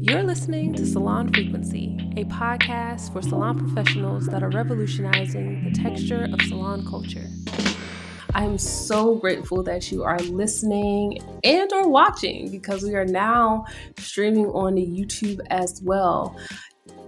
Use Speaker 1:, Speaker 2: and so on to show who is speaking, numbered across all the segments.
Speaker 1: You're listening to Salon Frequency, a podcast for salon professionals that are revolutionizing the texture of salon culture. I'm so grateful that you are listening and or watching because we are now streaming on YouTube as well.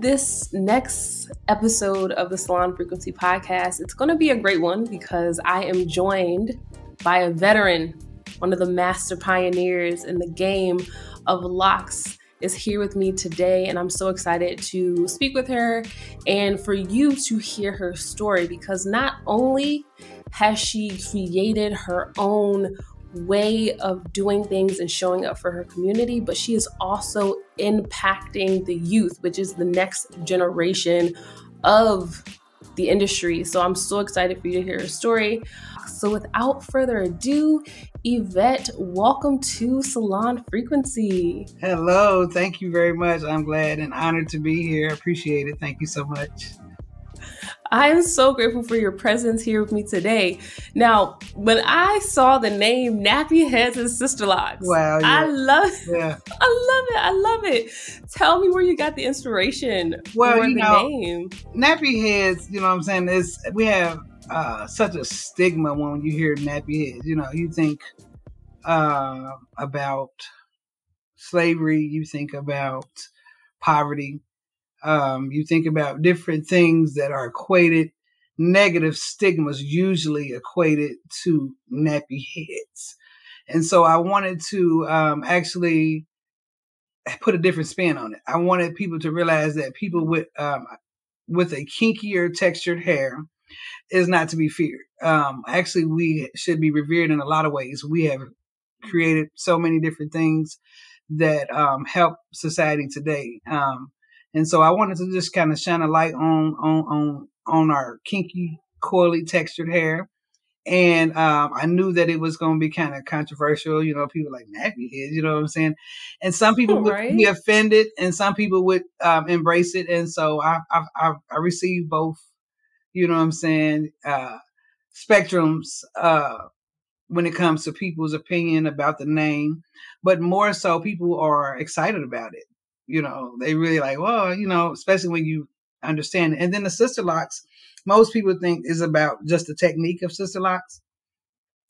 Speaker 1: This next episode of the Salon Frequency podcast, it's going to be a great one because I am joined by a veteran, one of the master pioneers in the game of locks is here with me today, and I'm so excited to speak with her and for you to hear her story because not only has she created her own way of doing things and showing up for her community, but she is also impacting the youth, which is the next generation of the industry. So I'm so excited for you to hear her story. So without further ado, Yvette, welcome to Salon Frequency.
Speaker 2: Hello, thank you very much. I'm glad and honored to be here. Appreciate it. Thank you so much.
Speaker 1: I am so grateful for your presence here with me today. Now, when I saw the name Nappy Headz and Sister Locks, wow, yeah. I love yeah. I love it. I love it. Tell me where you got the inspiration well, for the know, name.
Speaker 2: Nappy Headz, you know what I'm saying, is we have uh, such a stigma when you hear nappy heads. You know, you think uh, about slavery, you think about poverty, um, you think about different things that are equated, negative stigmas usually equated to nappy heads. And so I wanted to um, actually put a different spin on it. I wanted people to realize that people with um, with a kinkier textured hair is not to be feared. Um, actually, we should be revered in a lot of ways. We have created so many different things that um, help society today. Um, and so I wanted to just kind of shine a light on on on on our kinky, coily textured hair. And um, I knew that it was going to be kind of controversial. You know, people like nappy heads. You know what I'm saying? And some people would right. be offended, and some people would um, embrace it. And so I I, I, I received both. You know what I'm saying? Uh, spectrums uh, when it comes to people's opinion about the name, but more so, people are excited about it you know, they really like, well, you know, especially when you understand it. And then the sister locks, most people think is about just the technique of Sisterlocks,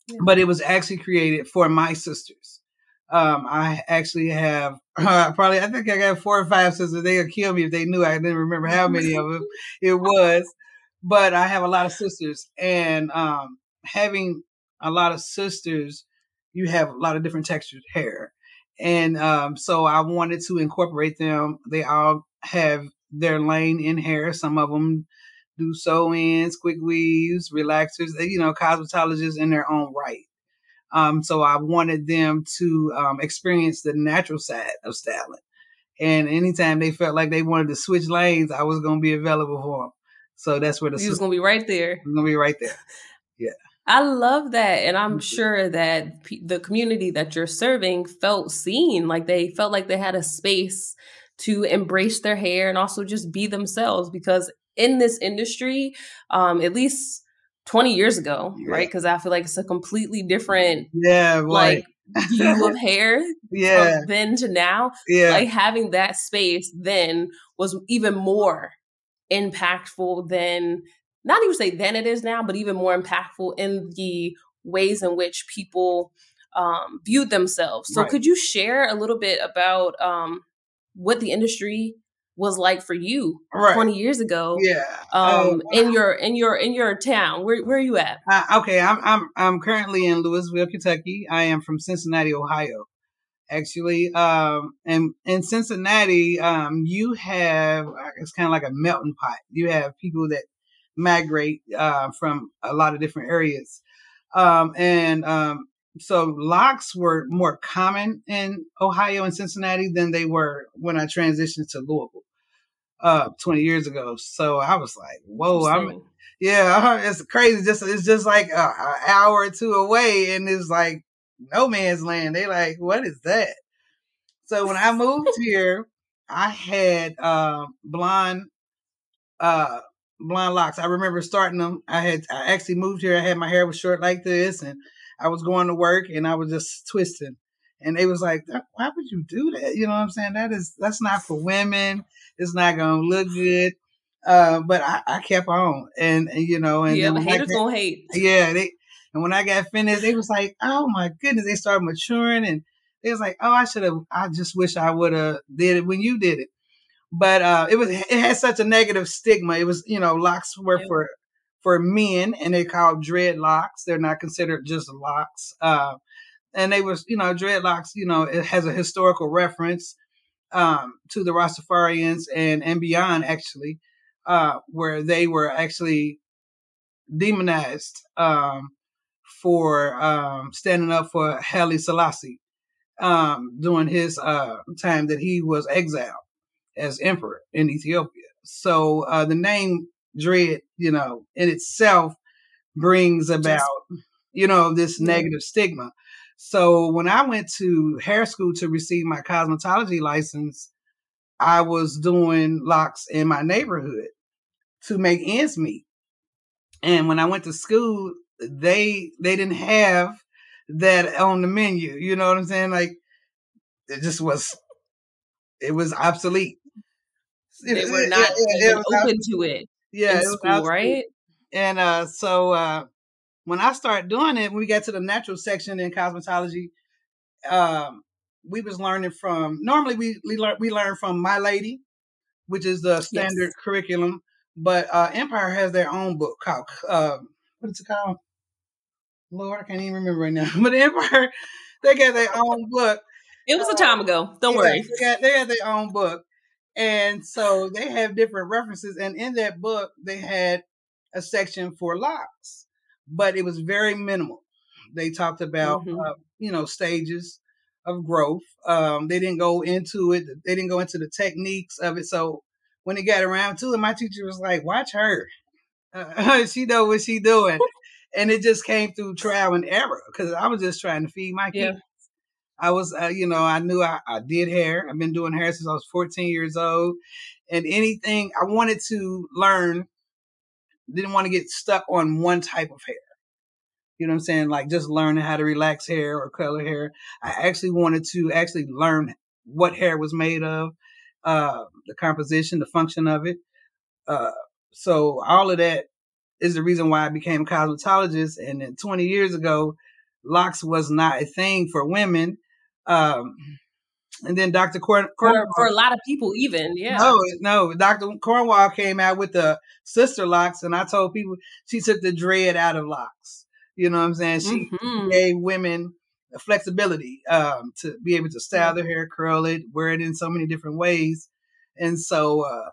Speaker 2: yeah. but it was actually created for my sisters. Um, I actually have uh, probably, I think I got four or five sisters. They would kill me if they knew. I didn't remember how many of them it was, but I have a lot of sisters, and um, having a lot of sisters, you have a lot of different textured hair. And um, so I wanted to incorporate them. They all have their lane in hair. Some of them do sew ins, quick weaves, relaxers, you know, cosmetologists in their own right. Um, so I wanted them to um, experience the natural side of styling. And anytime they felt like they wanted to switch lanes, I was going to be available for them. So that's where the
Speaker 1: going to be right there.
Speaker 2: going to be right there. Yeah.
Speaker 1: I love that. And I'm mm-hmm. sure that p- the community that you're serving felt seen, like they felt like they had a space to embrace their hair and also just be themselves. Because in this industry, um, at least 20 years ago, yeah. right? Because I feel like it's a completely different,
Speaker 2: yeah,
Speaker 1: like view of hair yeah. from then to now. Yeah. Like having that space then was even more impactful than not even say than it is now, but even more impactful in the ways in which people um, viewed themselves. So, right. could you share a little bit about um, what the industry was like for you right. 20 years ago?
Speaker 2: Yeah,
Speaker 1: um, in your in your in your town. Where where are you at?
Speaker 2: Uh, okay, I'm I'm I'm currently in Louisville, Kentucky. I am from Cincinnati, Ohio. Actually, um, and in Cincinnati, um, you have it's kind of like a melting pot. You have people that migrate uh, from a lot of different areas. Um, and um, so locks were more common in Ohio and Cincinnati than they were when I transitioned to Louisville uh, 20 years ago. So I was like, whoa, I'm, yeah, it's crazy. Just It's just like an hour or two away, and it's like no man's land. They like, what is that? So when I moved here, I had uh, blonde uh, blonde locks. I remember starting them. I had I actually moved here. I had my hair was short like this, and I was going to work, and I was just twisting. and they was like, "Why would you do that?" You know what I'm saying? That is that's not for women. It's not gonna look good. Uh, but I, I kept on, and, and you know, and
Speaker 1: yeah, the haters gonna hate.
Speaker 2: yeah, they and when I got finished, they was like, "Oh my goodness!" They started maturing, and they was like, "Oh, I should have. I just wish I would have did it when you did it." But uh, it was it had such a negative stigma. It was you know locks were
Speaker 1: Yeah.
Speaker 2: for for men, and they called dreadlocks. They're not considered just locks. Uh, and they was you know dreadlocks. You know it has a historical reference um, to the Rastafarians and and beyond actually, uh, where they were actually demonized um, for um, standing up for Haile Selassie um, during his uh, time that he was exiled as emperor in Ethiopia. So uh, the name Dread, you know, in itself brings about, you know, this negative stigma. So when I went to hair school to receive my cosmetology license, I was doing locks in my neighborhood to make ends meet. And when I went to school, they they didn't have that on the menu. You know what I'm saying? Like it just was it was obsolete.
Speaker 1: They
Speaker 2: It-
Speaker 1: were not
Speaker 2: it- it
Speaker 1: open
Speaker 2: obs-
Speaker 1: to it
Speaker 2: yeah, it
Speaker 1: school,
Speaker 2: obsolete.
Speaker 1: right?
Speaker 2: And uh, so uh, when I started doing it, when we got to the natural section in cosmetology, um, we was learning from. Normally, we we learn we learn from Milady, which is the standard
Speaker 1: Yes.
Speaker 2: curriculum. But uh, Empire has their own book called uh, what is it called? Lord, I can't even remember right now. But Empire, they got their own book.
Speaker 1: It was a time ago. Don't worry.
Speaker 2: They got, they have their own book. And so they have different references. And in that book, they had a section for locks, but it was very minimal. They talked about,
Speaker 1: Mhm.
Speaker 2: uh, you know, stages of growth. Um, they didn't go into it. They didn't go into the techniques of it. So when it got around to it, my teacher was like, watch her. Uh, she know what she doing. And it just came through trial and error because I was just trying to feed my
Speaker 1: Yeah.
Speaker 2: kids. I was, uh, you know, I knew I, I did hair. I've been doing hair since I was 14 years old. And anything I wanted to learn, didn't want to get stuck on one type of hair. You know what I'm saying? Like just learning how to relax hair or color hair. I actually wanted to actually learn what hair was made of, uh, the composition, the function of it. Uh, so all of that is the reason why I became a cosmetologist. And then 20 years ago, locks was not a thing for women. Um, and then Dr. Corn,
Speaker 1: For,
Speaker 2: Cornwell,
Speaker 1: for a lot of people, even. Yeah.
Speaker 2: no, no, Dr. Cornwell came out with the Sisterlocks, and I told people she took the dread out of locks. You know what I'm saying? She
Speaker 1: Mhm.
Speaker 2: gave women flexibility um, to be able to style their hair, curl it, wear it in so many different ways. And so, uh,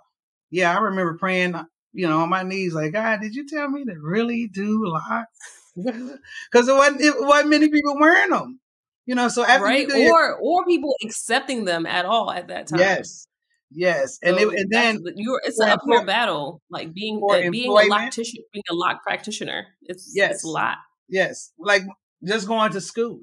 Speaker 2: yeah, I remember praying, you know, on my knees, like, God, did you tell me to really do locks? Because it wasn't, it wasn't many people wearing them. You know, so after
Speaker 1: right?
Speaker 2: you do your-
Speaker 1: Or or people accepting them at all at that time.
Speaker 2: yes, yes, and
Speaker 1: So
Speaker 2: it, and then
Speaker 1: you're it's an uphill battle. Like being uh, being a
Speaker 2: employment.
Speaker 1: loctician, being a lock practitioner. It's
Speaker 2: Yes.
Speaker 1: it's a lot.
Speaker 2: Yes, like just going to school.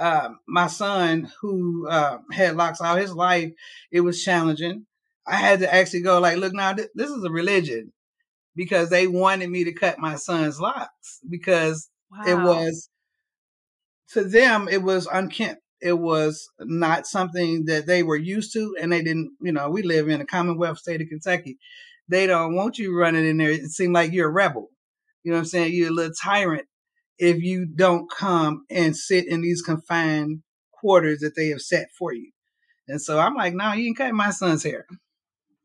Speaker 2: Um, my son, who uh, had locks all his life, it was challenging. I had to actually go like, look, now th- this is a religion because they wanted me to cut my son's locks because
Speaker 1: Wow.
Speaker 2: it was to them it was unkempt. It was not something that they were used to, and they didn't. You know, we live in a Commonwealth state of Kentucky. They don't want you running in there. It seemed like you're a rebel. You know what I'm saying? You're a little tyrant if you don't come and sit in these confined quarters that they have set for you. And so I'm like, no, you can cut my son's hair.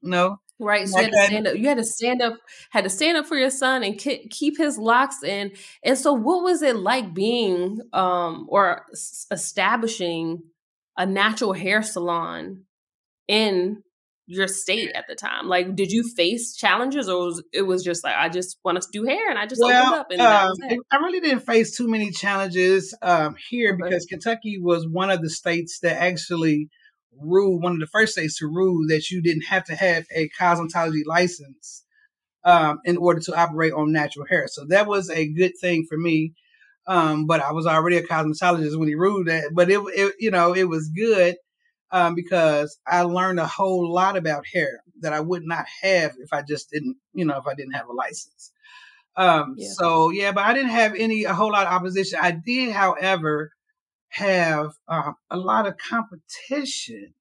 Speaker 2: No,
Speaker 1: Right, so you had to stand up. You had to stand up. Had to stand up for your son and ke- keep his locks in. And so, what was it like being um or s- establishing a natural hair salon in your state at the time? Like, did you face challenges, or was it was just like I just want to do hair and I just opened up and that
Speaker 2: um,
Speaker 1: was it?
Speaker 2: I really didn't face too many challenges um, here
Speaker 1: Okay.
Speaker 2: because Kentucky was one of the states that actually ruled, one of the first states to rule that you didn't have to have a cosmetology license um, in order to operate on natural hair. So that was a good thing for me. Um, but I was already a cosmetologist when he ruled that. But it, it you know, it was good um, because I learned a whole lot about hair that I would not have if I just didn't, you know, if I didn't have a license. Um,
Speaker 1: Yeah.
Speaker 2: so yeah, but I didn't have any a whole lot of opposition. I did, however, have uh, a lot of competition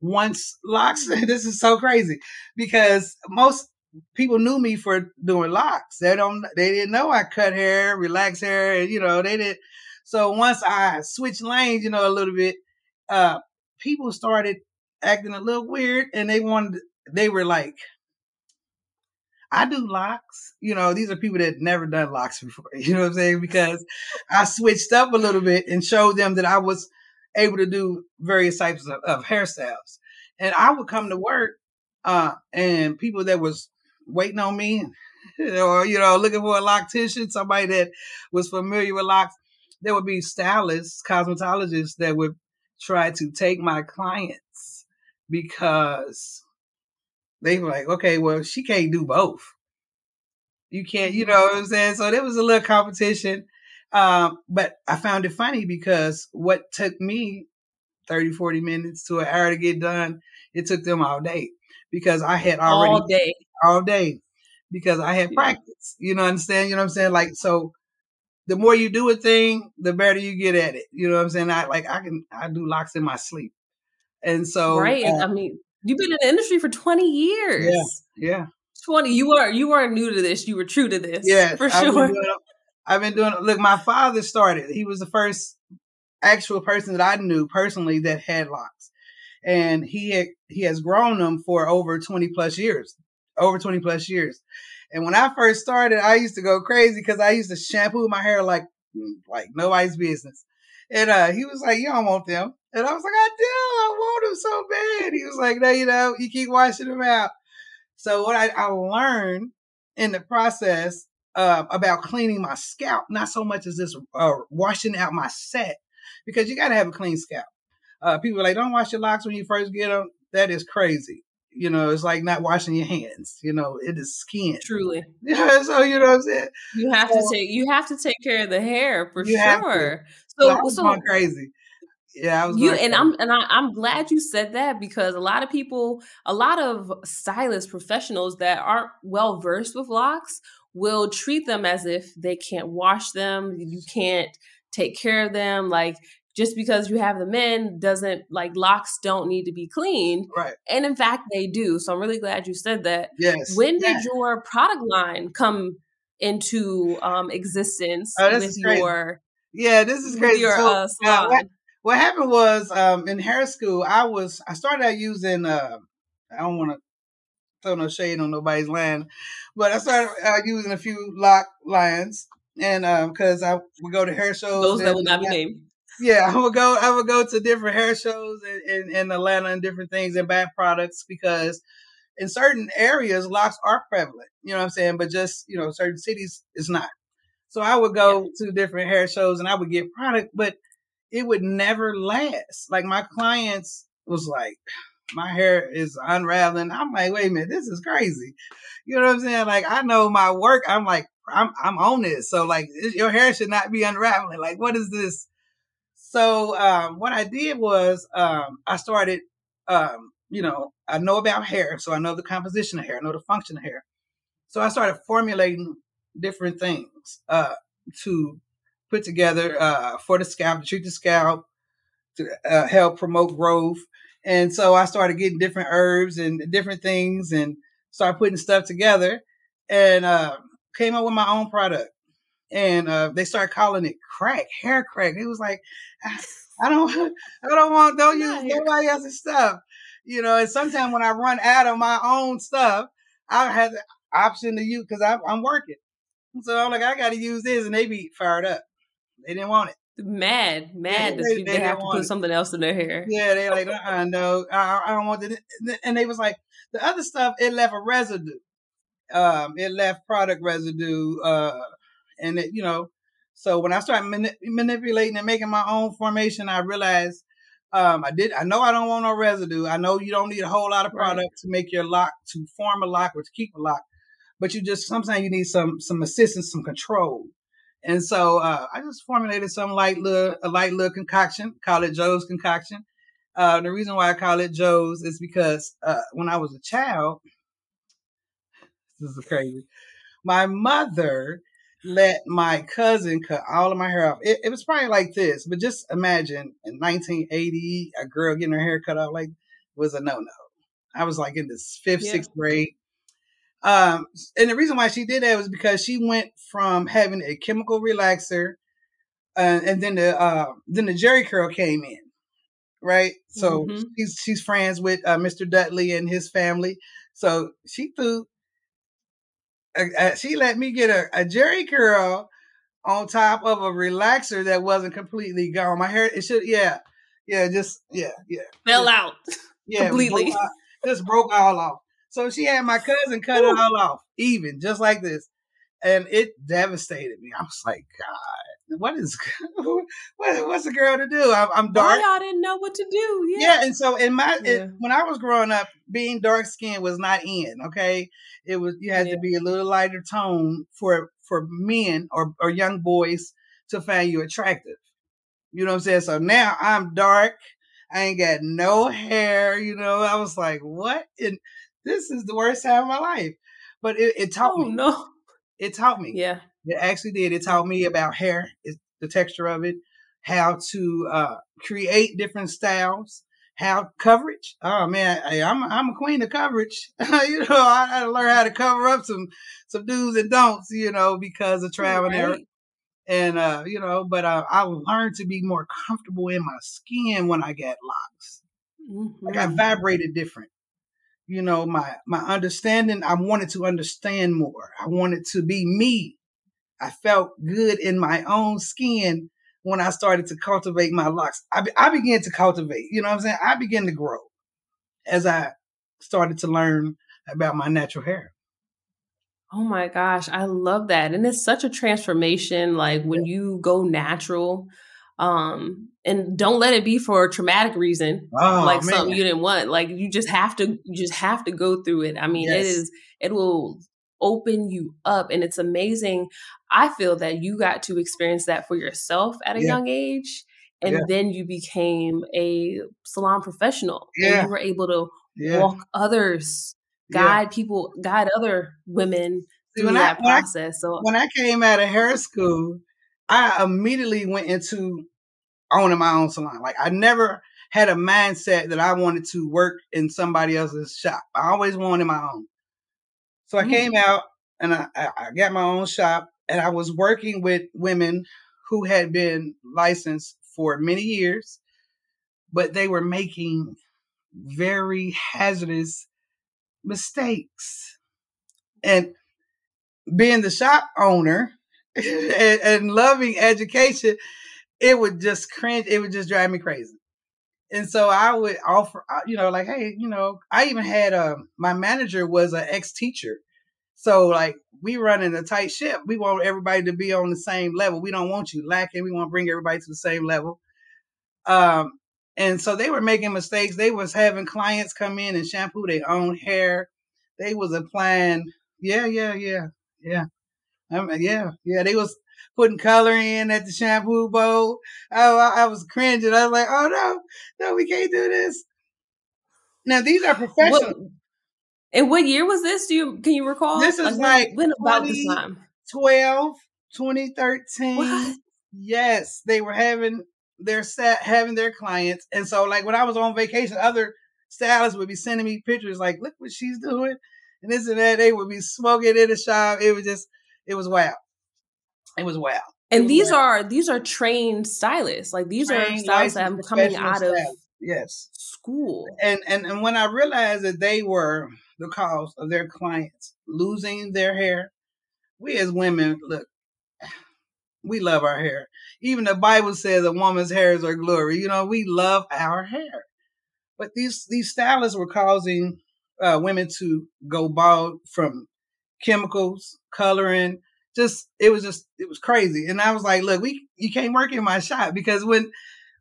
Speaker 2: once locks. this is so crazy because most people knew me for doing locks. They don't. They didn't know I cut hair, relax hair, and you know they did. So once I switched lanes, you know, a little bit, uh, people started acting a little weird, and they wanted. They were like, I do locks. You know, these are people that never done locks before. You know what I'm saying? Because I switched up a little bit and showed them that I was able to do various types of, of hairstyles. And I would come to work, uh, and people that was waiting on me, or you know, looking for a loctician, somebody that was familiar with locks, there would be stylists, cosmetologists that would try to take my clients because they were like, okay, well, she can't do both. You can't, you know what I'm saying? So there was a little competition. Um, but I found it funny because what took me 30, 40 minutes to an hour to get done, it took them all day because I had already
Speaker 1: all day,
Speaker 2: all day because I had practice. You know, understand? You know what I'm saying? Like, so the more you do a thing, the better you get at it. You know what I'm saying? I like, I can, I do locks in my sleep. And so,
Speaker 1: right. Uh, I mean, you've been in the industry for 20 years.
Speaker 2: Yeah. Yeah.
Speaker 1: 20. You were, you weren't new to this. You were true to this.
Speaker 2: Yeah.
Speaker 1: For sure.
Speaker 2: I've been doing look, my father started. He was the first actual person that I knew personally that had locks. And he had, he has grown them for over 20 plus years. Over 20 plus years. And when I first started, I used to go crazy because I used to shampoo my hair like like nobody's business. And uh, he was like, "You don't want them," and I was like, "I do. I want him so bad." He was like, "No, you know, you keep washing them out." So what I, I learned in the process uh, about cleaning my scalp, not so much as this uh, washing out my set, because you got to have a clean scalp. Uh, people are like, don't wash your locks when you first get them. That is crazy. You know, it's like not washing your hands. You know, it is skin.
Speaker 1: Truly.
Speaker 2: Yeah. So you know what I'm saying.
Speaker 1: You have to take you have to take care of the hair for sure. So,
Speaker 2: so so, going crazy. Yeah, I was.
Speaker 1: You and I'm and I, I'm glad you said that because a lot of people, a lot of stylist professionals that aren't well versed with locks will treat them as if they can't wash them, you can't take care of them. Like just because you have them in doesn't like locks don't need to be cleaned.
Speaker 2: Right.
Speaker 1: And in fact they do. So I'm really glad you said that.
Speaker 2: Yes.
Speaker 1: When did yeah. your product line come into um existence
Speaker 2: oh,
Speaker 1: with your
Speaker 2: Yeah, this is crazy.
Speaker 1: Your,
Speaker 2: so,
Speaker 1: uh, salon?
Speaker 2: What, happened was um in hair school I was I started out using uh I don't want to throw no shade on nobody's land, but I started uh, using a few lock lines, and because um, I would go to hair shows.
Speaker 1: Those that would not be named.
Speaker 2: Yeah, I would go. I would go to different hair shows in, in, in Atlanta and different things and buy products because in certain areas locks are prevalent. You know what I'm saying? But just you know, certain cities is not. So I would go yeah. to different hair shows and I would get product, but it would never last. Like my clients was like, my hair is unraveling. I'm like, wait a minute, this is crazy. You know what I'm saying? Like, I know my work. I'm like, I'm I'm on this. So like, your hair should not be unraveling. Like, what is this? So um, what I did was um, I started, um, you know, I know about hair, so I know the composition of hair, I know the function of hair. So I started formulating different things uh, to put together uh, for the scalp, to treat the scalp, to uh, help promote growth, and so I started getting different herbs and different things and started putting stuff together and uh, came up with my own product. And uh, they started calling it crack, hair crack. It was like, I don't, I don't want, don't use nobody else's stuff, you know. And sometimes when I run out of my own stuff, I have the option to use because I'm working. So I'm like, I got to use this, and they be fired up. They didn't want it
Speaker 1: mad, mad that they, they, they have to put it. something else in their hair.
Speaker 2: Yeah, they like, uh, no, I, I don't want it. And they was like, the other stuff, it left a residue. Um, it left product residue, uh, and it, you know, so when I started mani- manipulating and making my own formation, I realized um, I did. I know I don't want no residue. I know you don't need a whole lot of product right. to make your lock to form a lock or to keep a lock, but you just sometimes you need some some assistance, some control. And so uh, I just formulated some light little, a light little concoction, call it Joe's concoction. Uh, the reason why I call it Joe's is because uh, when I was a child, this is crazy. My mother let my cousin cut all of my hair off. It, it, was probably like this, but just imagine in 1980, a girl getting her hair cut off like was a no no. I was like in this fifth, yeah. sixth grade. Um, and the reason why she did that was because she went from having a chemical relaxer, uh, and then the uh, then the Jheri curl came in, right? So mm-hmm. she's she's friends with uh, Mr. Dudley and his family. So she threw uh, she let me get a, a Jheri curl on top of a relaxer that wasn't completely gone. My hair, it should, yeah, yeah, just yeah, yeah,
Speaker 1: fell out,
Speaker 2: yeah, completely, broke just broke all off. So she had my cousin cut it all off, even just like this, and it devastated me. I was like, God, what is what, what's a girl to do? I'm, I'm dark.
Speaker 1: Why y'all didn't know what to do?
Speaker 2: Yeah, yeah and so in my yeah. it, when I was growing up, being dark skinned was not in. Okay, it was you had yeah. to be a little lighter tone for for men or or young boys to find you attractive. You know what I'm saying? So now I'm dark. I ain't got no hair. You know, I was like, what? And this is the worst time of my life. But it, it taught oh, me.
Speaker 1: No,
Speaker 2: it taught me.
Speaker 1: Yeah,
Speaker 2: it actually did. It taught me about hair, the texture of it, how to uh, create different styles, how coverage. Oh man, I, I'm I'm a queen of coverage. you know, I had to learn how to cover up some some do's and don'ts. You know, because of trial and error. And uh, you know, but uh, I learned to be more comfortable in my skin when I got locks. Mm-hmm. Like I vibrated different you know my my understanding i wanted to understand more i wanted to be me I felt good in my own skin when I started to cultivate my locks. I, I began to cultivate, you know what I'm saying? I began to grow as I started to learn about my natural hair.
Speaker 1: Oh my gosh, I love that. And it's such a transformation like when you go natural um and don't let it be for a traumatic reason oh, like man. something you didn't want like you just have to you just have to go through it i mean yes. it is it will open you up. And it's amazing. I feel that you got to experience that for yourself at a yeah. young age. And yeah. then you became a salon professional. Yeah. And you were able to walk others, guide people, guide other women through when that I, process. So
Speaker 2: when I came out of hair school, I immediately went into owning my own salon. Like I never had a mindset that I wanted to work in somebody else's shop. I always wanted my own. So I mm. came out and I, I got my own shop and I was working with women who had been licensed for many years, but they were making very hazardous mistakes. And being the shop owner and, and, loving education, it would just cringe. It would just drive me crazy. And so I would offer, you know, like, hey, you know, I even had um, my manager was an ex teacher. So like we running a tight ship. We want everybody to be on the same level. We don't want you lacking. We want to bring everybody to the same level. Um, and so they were making mistakes. They was having clients come in and shampoo their own hair. They was applying, yeah, yeah, yeah, yeah, um, yeah, yeah. They was putting color in at the shampoo bowl. Oh, I, I was cringing. I was like, oh no, no, we can't do this. Now these are professional. What,
Speaker 1: and what year was this? Do you can you recall?
Speaker 2: This is like, when, when about this time? 12, 2013. What? Yes, they were having their set having their clients. And so like when I was on vacation, other stylists would be sending me pictures like, look what she's doing. And this and that. They would be smoking in the shop. It was just it was wow. It was wow.
Speaker 1: And these are these are trained stylists. Like these trained, are stylists that I'm coming out of
Speaker 2: yes
Speaker 1: school.
Speaker 2: And and and when I realized that they were the cause of their clients losing their hair, we as women look. We love our hair. Even the Bible says a woman's hair is her glory. You know, we love our hair. But these these stylists were causing uh, women to go bald from chemicals, coloring, just it was just it was crazy. And I was like, look, we you can't work in my shop because when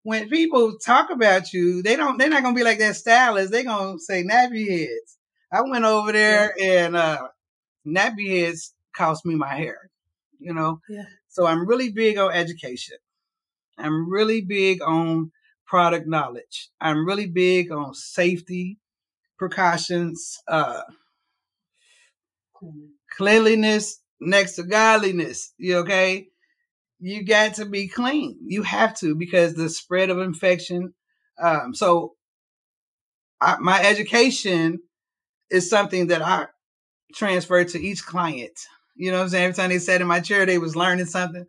Speaker 2: when people talk about you, they don't they're not gonna be like that stylist. They're gonna say nappy heads. I went over there yeah. and uh nappy heads cost me my hair, you know?
Speaker 1: Yeah.
Speaker 2: So I'm really big on education. I'm really big on product knowledge. I'm really big on safety precautions, uh cleanliness, next to godliness. You okay? You got to be clean. You have to because the spread of infection. Um, so, I, my education is something that I transfer to each client. You know what I'm saying? Every time they sat in my chair, they was learning something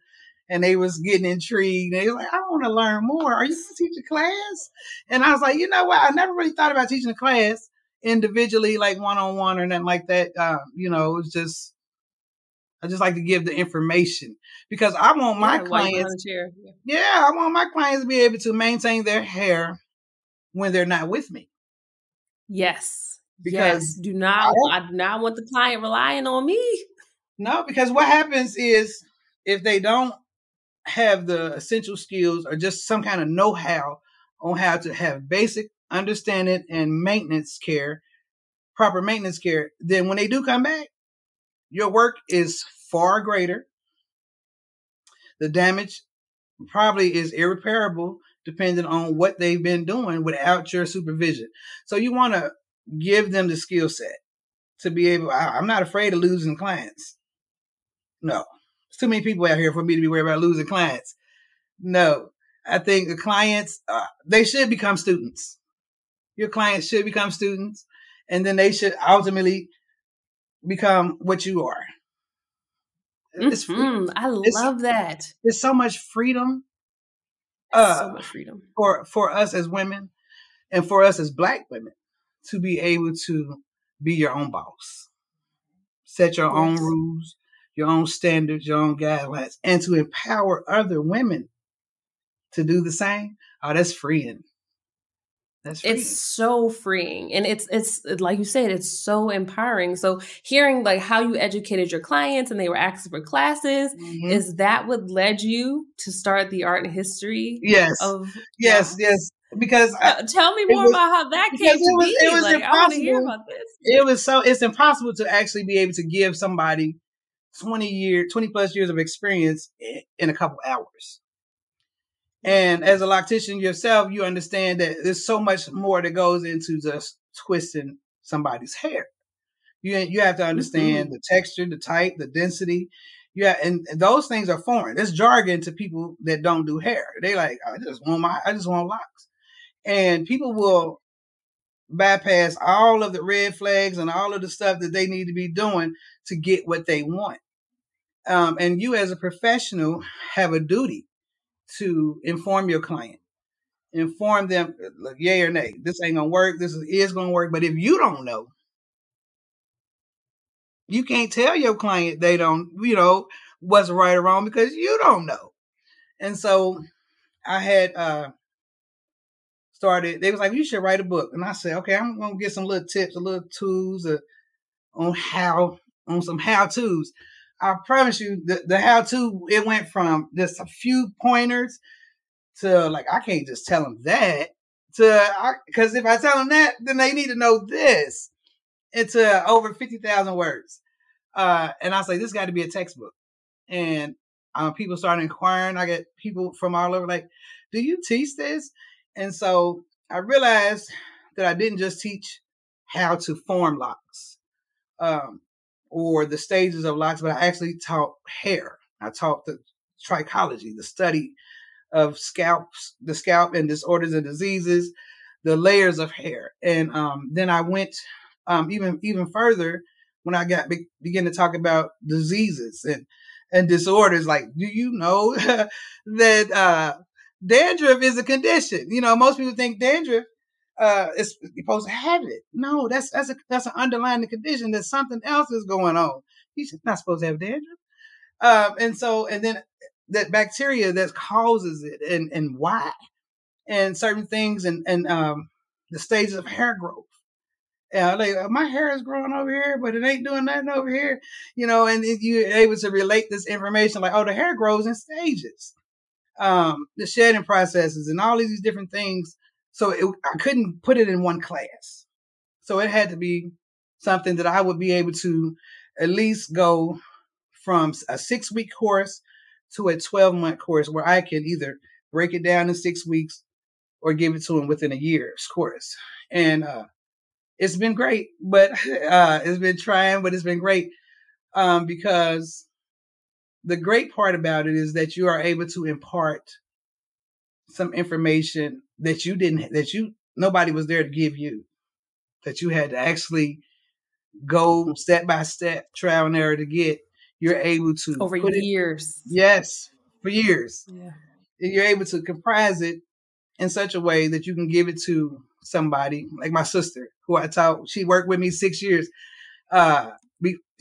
Speaker 2: and they was getting intrigued. They was like, I want to learn more. Are you going to teach a class? And I was like, you know what? I never really thought about teaching a class individually, like one on one or nothing like that. Uh, you know, it's just I just like to give the information because I want my yeah, clients. Yeah. yeah, I want my clients to be able to maintain their hair when they're not with me.
Speaker 1: Yes. Because yes. do not I, I do not want the client relying on me.
Speaker 2: No, because what happens is if they don't have the essential skills or just some kind of know-how on how to have basic understanding and maintenance care, proper maintenance care, then when they do come back, your work is far greater. The damage probably is irreparable depending on what they've been doing without your supervision. So you want to give them the skill set to be able. I, am not afraid of losing clients. No, there's too many people out here for me to be worried about losing clients. No, I think the clients uh, they should become students. Your clients should become students, and then they should ultimately become what you are.
Speaker 1: It's mm-hmm. I love it's, that.
Speaker 2: There's so much freedom.
Speaker 1: Uh, so much freedom
Speaker 2: for for us as women, and for us as Black women, to be able to be your own boss, set your yes. own rules, your own standards, your own guidelines, and to empower other women to do the same. Oh, that's freeing.
Speaker 1: That's freeing. it's so freeing and it's it's like you said it's so empowering so hearing like how you educated your clients and they were asking for classes mm-hmm. is that what led you to start the art and history
Speaker 2: yes of yes yes because
Speaker 1: uh, tell me more was, about how that came to was, be. It was like, impossible. I want to hear about this.
Speaker 2: It was so it's impossible to actually be able to give somebody 20 year 20 plus years of experience in a couple hours and as a loctician yourself, you understand that there's so much more that goes into just twisting somebody's hair. You you have to understand mm-hmm. the texture, the type, the density. Yeah, and, and, those things are foreign. It's jargon to people that don't do hair. They like, I just want my, I just want locks, and people will bypass all of the red flags and all of the stuff that they need to be doing to get what they want. Um, and you, as a professional, have a duty to inform your client. Inform them, look, yay or nay. This ain't gonna work. This is, is gonna work. But if you don't know, you can't tell your client they don't, you know, what's right or wrong because you don't know. And so I had uh started, they was like, you should write a book. And I said, okay, I'm gonna get some little tips, a little tools uh, on how, on some how to's. I promise you, the, the how to it went from just a few pointers to like I can't just tell them that to because if I tell them that, then they need to know this. It's uh, over fifty thousand words, uh, and I say this got to be a textbook. And um, people started inquiring. I get people from all over like, do you teach this? And so I realized that I didn't just teach how to form locks. Um, or the stages of locks, but I actually taught hair. I taught the trichology, the study of scalps, the scalp and disorders and diseases, the layers of hair. And um, then I went um, even even further when I got be, begin to talk about diseases and and disorders. Like, do you know that uh, dandruff is a condition? You know, most people think dandruff uh, is supposed to have it. No, that's that's a that's an underlying condition that something else is going on. He's not supposed to have dandruff. Um, and so, and then that bacteria that causes it, and and why, and certain things, and and um, the stages of hair growth. Yeah, like my hair is growing over here, but it ain't doing nothing over here, you know. And you're able to relate this information, like, oh, the hair grows in stages, um, the shedding processes, and all these different things so it, I couldn't put it in one class. So it had to be something that I would be able to at least go from a six week course to a 12 month course where I can either break it down in six weeks or give it to them within a year's course. And uh, it's been great, but uh, it's been trying, but it's been great. um, because the great part about it is that you are able to impart some information that you didn't that you nobody was there to give you that you had to actually go step by step trial and error to get you're able to
Speaker 1: over years
Speaker 2: it, yes for years.
Speaker 1: Yeah.
Speaker 2: You're able to comprise it in such a way that you can give it to somebody like my sister who i taught she worked with me six years. Uh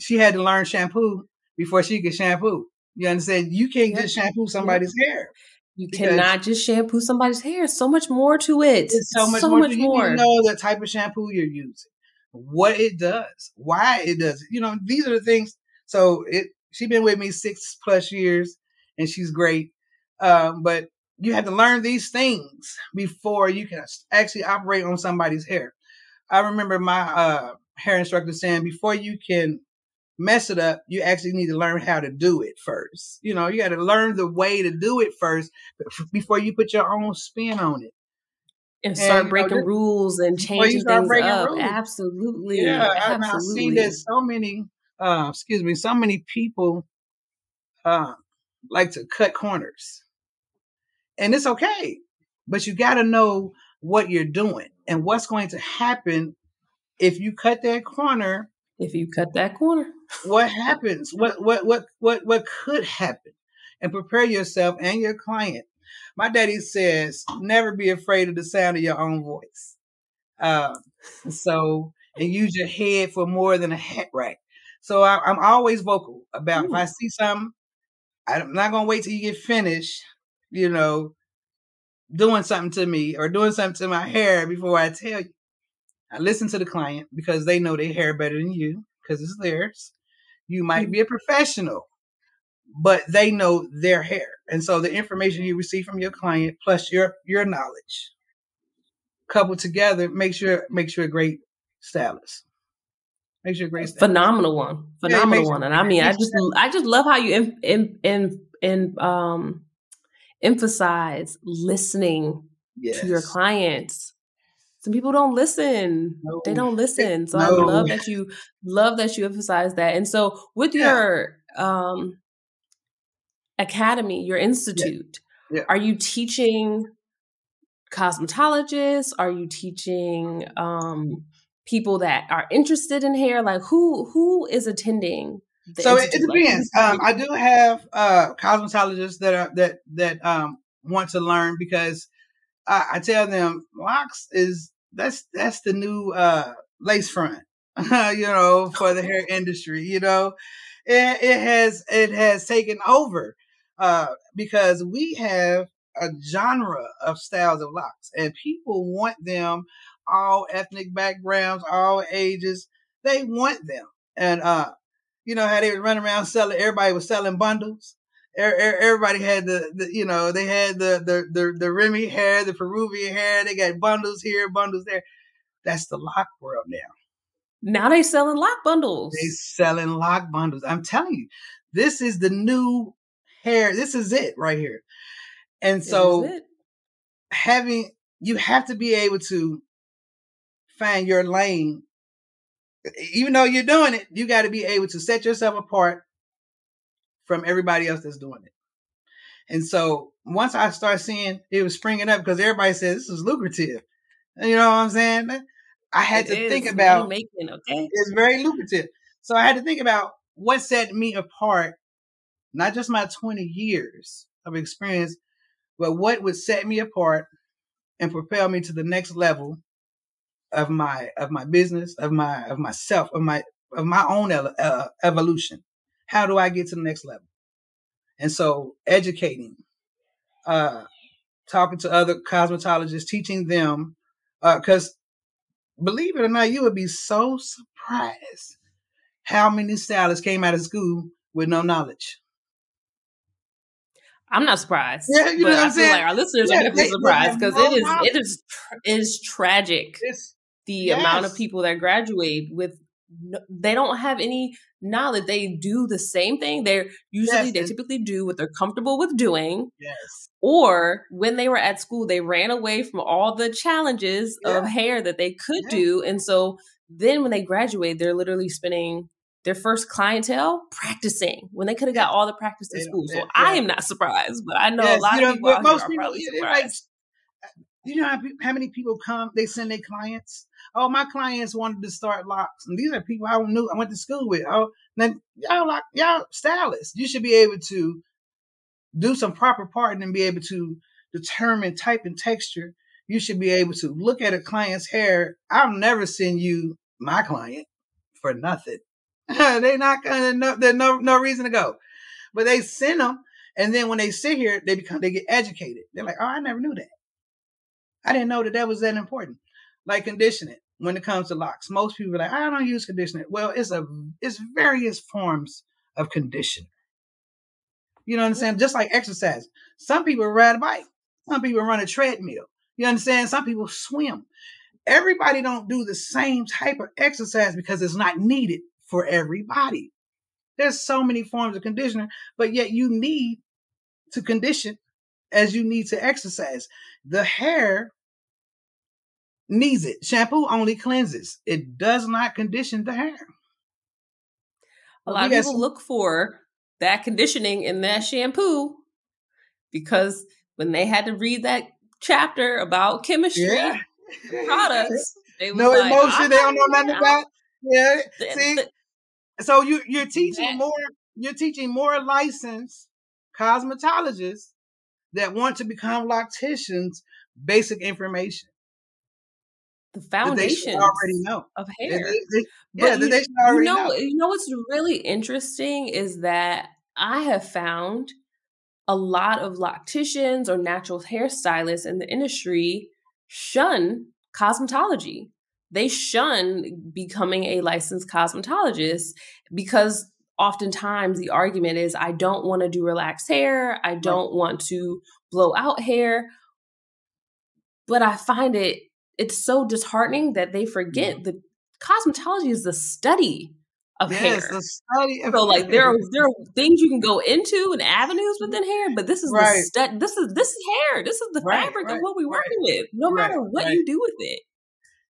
Speaker 2: she had to learn shampoo before she could shampoo. You understand? You can't just shampoo somebody's hair
Speaker 1: you cannot just shampoo somebody's hair. So much more to it.
Speaker 2: It's so much so more. Much more. You know the type of shampoo you're using, what it does, why it does it. You know, these are the things. So it she's been with me six plus years, and she's great. Um, but you have to learn these things before you can actually operate on somebody's hair. I remember my uh, hair instructor saying before you can mess it up, you actually need to learn how to do it first. You know, you got to learn the way to do it first before you put your own spin on it.
Speaker 1: And start and, breaking know, rules and changing things up. Rules. Absolutely.
Speaker 2: Yeah,
Speaker 1: Absolutely.
Speaker 2: I've seen that so many, uh, excuse me, so many people uh, like to cut corners. And it's okay, but you got to know what you're doing and what's going to happen if you cut that corner
Speaker 1: if you cut that corner.
Speaker 2: what happens? What what what what what could happen? And prepare yourself and your client. My daddy says, never be afraid of the sound of your own voice. Uh, so and use your head for more than a hat rack. So I, am always vocal about Ooh. if I see something, I'm not gonna wait till you get finished, you know, doing something to me or doing something to my hair before I tell you. I listen to the client because they know their hair better than you because it's theirs. You might be a professional, but they know their hair. And so the information you receive from your client plus your your knowledge coupled together makes you makes you a great stylist. Makes you a great stylist.
Speaker 1: phenomenal one. Phenomenal yeah, one. And I mean, I just I just love how you in in in, in um emphasize listening yes. to your clients some people don't listen. No. They don't listen. So no. I love that you love that you emphasize that. And so with yeah. your um academy, your institute, yeah. Yeah. are you teaching cosmetologists? Are you teaching um people that are interested in hair? Like who who is attending?
Speaker 2: So it, it, depends. Um, I do have uh, cosmetologists that are that that um, want to learn because I, I tell them locks is that's that's the new uh, lace front, you know, for the hair industry. You know, it, it has it has taken over uh, because we have a genre of styles of locks, and people want them all ethnic backgrounds, all ages. They want them, and uh, you know how they would run around selling. Everybody was selling bundles everybody had the, the, you know they had the, the the the Remy hair, the Peruvian hair. They got bundles here, bundles there. That's the lock world now.
Speaker 1: Now they selling lock bundles.
Speaker 2: They selling lock bundles. I'm telling you, this is the new hair. This is it right here. And so having you have to be able to find your lane. Even though you're doing it, you got to be able to set yourself apart from everybody else that's doing it. And so once I start seeing it was springing up because everybody says this is lucrative. You know what I'm saying? I had it to think about making, okay? It's very lucrative. So I had to think about what set me apart, not just my 20 years of experience, but what would set me apart and propel me to the next level of my of my business, of my of myself, of my of my own uh, evolution. How do I get to the next level? And so educating, uh, talking to other cosmetologists, teaching them, because uh, believe it or not, you would be so surprised how many stylists came out of school with no knowledge.
Speaker 1: I'm not surprised. Yeah, you know what I'm saying. Like our listeners yeah, are going to be surprised because no it is knowledge. it is it is tragic it's, the yes. amount of people that graduate with no, they don't have any knowledge. They do the same thing. They're usually yes. they typically do what they're comfortable with doing.
Speaker 2: Yes.
Speaker 1: Or when they were at school, they ran away from all the challenges yeah. of hair that they could yeah. do, and so then when they graduate, they're literally spending their first clientele practicing when they could have got all the practice in school. So I am not surprised, but I know yes, a lot you know, of people most people, are probably surprised.
Speaker 2: Like, uh, you know how, how, many people come? They send their clients. Oh, my clients wanted to start locks, and these are people I knew I went to school with. Oh, then y'all like y'all stylists. You should be able to do some proper parting and be able to determine type and texture. You should be able to look at a client's hair. I'll never send you my client for nothing. they not gonna no, there's no no reason to go. But they send them, and then when they sit here, they become they get educated. They're like, oh, I never knew that. I didn't know that that was that important. Like conditioning when it comes to locks. Most people are like, I don't use conditioner. Well, it's a it's various forms of conditioner. You know what I'm saying? Just like exercise. Some people ride a bike. Some people run a treadmill. You understand? Some people swim. Everybody don't do the same type of exercise because it's not needed for everybody. There's so many forms of conditioner, but yet you need to condition as you need to exercise. The hair needs it. Shampoo only cleanses. It does not condition the hair.
Speaker 1: A lot of people look for that conditioning in that shampoo because when they had to read that chapter about chemistry yeah. products,
Speaker 2: they no like, emotion, they don't know ah, nothing about. Yeah, see, so you you're teaching that, more. You're teaching more licensed cosmetologists that want to become locticians basic information.
Speaker 1: The foundation
Speaker 2: already know
Speaker 1: of hair. They, they, yeah, you, they already you know, know. You know what's really interesting is that I have found a lot of locticians or natural hairstylists in the industry shun cosmetology. They shun becoming a licensed cosmetologist because oftentimes the argument is I don't want to do relaxed hair, I don't want to blow out hair. But I find it it's so disheartening that they forget that cosmetology is the study of yes, hair. The study of so like there are there are things you can go into and avenues within hair, but this is right. the study. This is this is hair. This is the right, fabric right, of what we're working with. No matter what you do with it.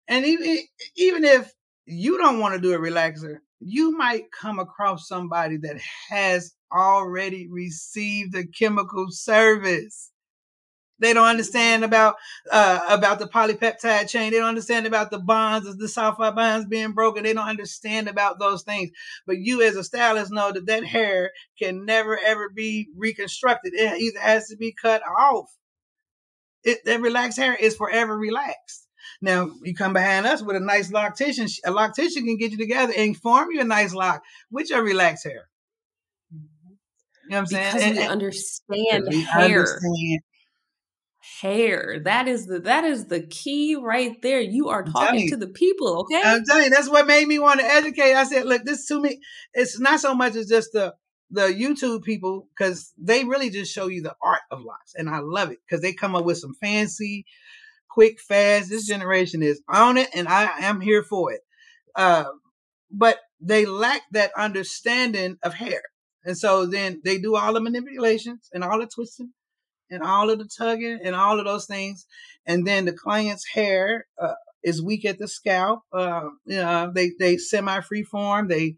Speaker 2: And even even if you don't want to do a relaxer, you might come across somebody that has already received a chemical service. They don't understand about uh, about the polypeptide chain. They don't understand about the bonds, the sulfide bonds being broken. They don't understand about those things. But you, as a stylist, know that that hair can never ever be reconstructed. It either has to be cut off. It, that relaxed hair is forever relaxed. Now you come behind us with a nice loctician. A loctician can get you together and form you a nice lock with your relaxed hair. You know what I'm saying?
Speaker 1: Because and, we understand we hair. Understand hair. That is the that is the key right there. You are talking to the people, okay?
Speaker 2: I'm telling you, that's what made me want to educate. I said, look, this to me, it's not so much as just the the YouTube people because they really just show you the art of locks, and I love it because they come up with some fancy, quick, fast. This generation is on it, and I am here for it. Uh, but they lack that understanding of hair, and so then they do all the manipulations and all the twisting and all of the tugging and all of those things. And then the client's hair uh, is weak at the scalp. Uh, know, they they semi free form. They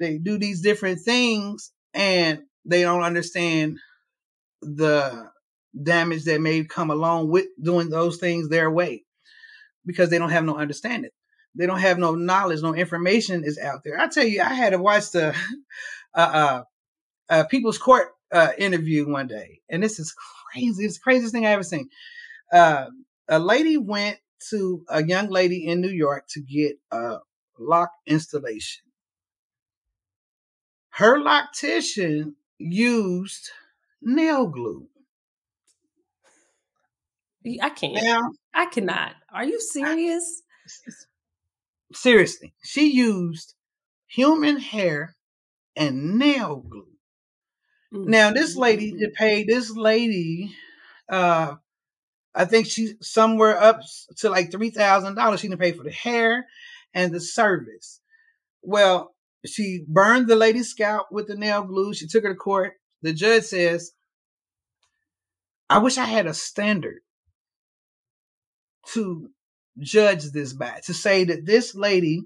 Speaker 2: they do these different things, and they don't understand the damage that may come along with doing those things their way because they don't have no understanding. They don't have no knowledge, no information is out there. I tell you, I had to watch the uh, uh, uh, People's Court uh, interview one day, and this is crazy. It's the craziest thing I ever seen. Uh, a lady went to a young lady in New York to get a lock installation. Her loctician used nail glue.
Speaker 1: I can't. Now, I cannot. Are you serious? I,
Speaker 2: seriously, she used human hair and nail glue. Mm-hmm. Now, this lady to pay this lady, uh, I think she's somewhere up to like three thousand dollars. She didn't pay for the hair and the service. Well, she burned the lady's scalp with the nail glue. She took her to court. The judge says, "I wish I had a standard to judge this by to say that this lady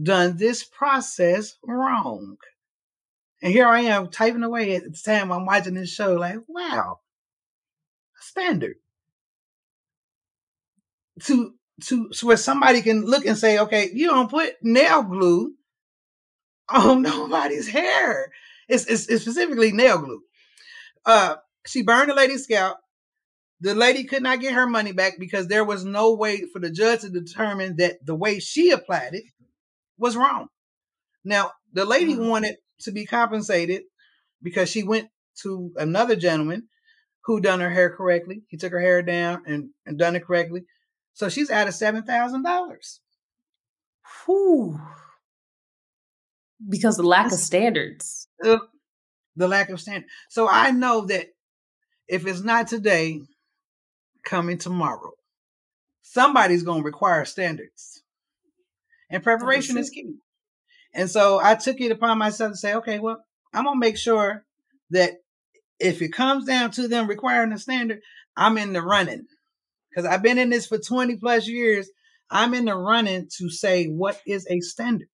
Speaker 2: done this process wrong. And here I am typing away at the time I'm watching this show, like, wow, standard. To to so where somebody can look and say, okay, you don't put nail glue on nobody's hair. It's, it's, it's specifically nail glue. Uh, she burned the lady's scalp. The lady could not get her money back because there was no way for the judge to determine that the way she applied it was wrong. Now, the lady mm-hmm. wanted to be compensated because she went to another gentleman who done her hair correctly. He took her hair down and, and done it correctly. So she's out of seven thousand dollars.
Speaker 1: Whew. Because the lack of standards.
Speaker 2: The, the lack of standard. So I know that if it's not today, coming tomorrow, somebody's going to require standards. And preparation is key. And so I took it upon myself to say, okay, well, I'm going to make sure that if it comes down to them requiring a standard, I'm in the running because I've been in this for 20 plus years. I'm in the running to say what is a standard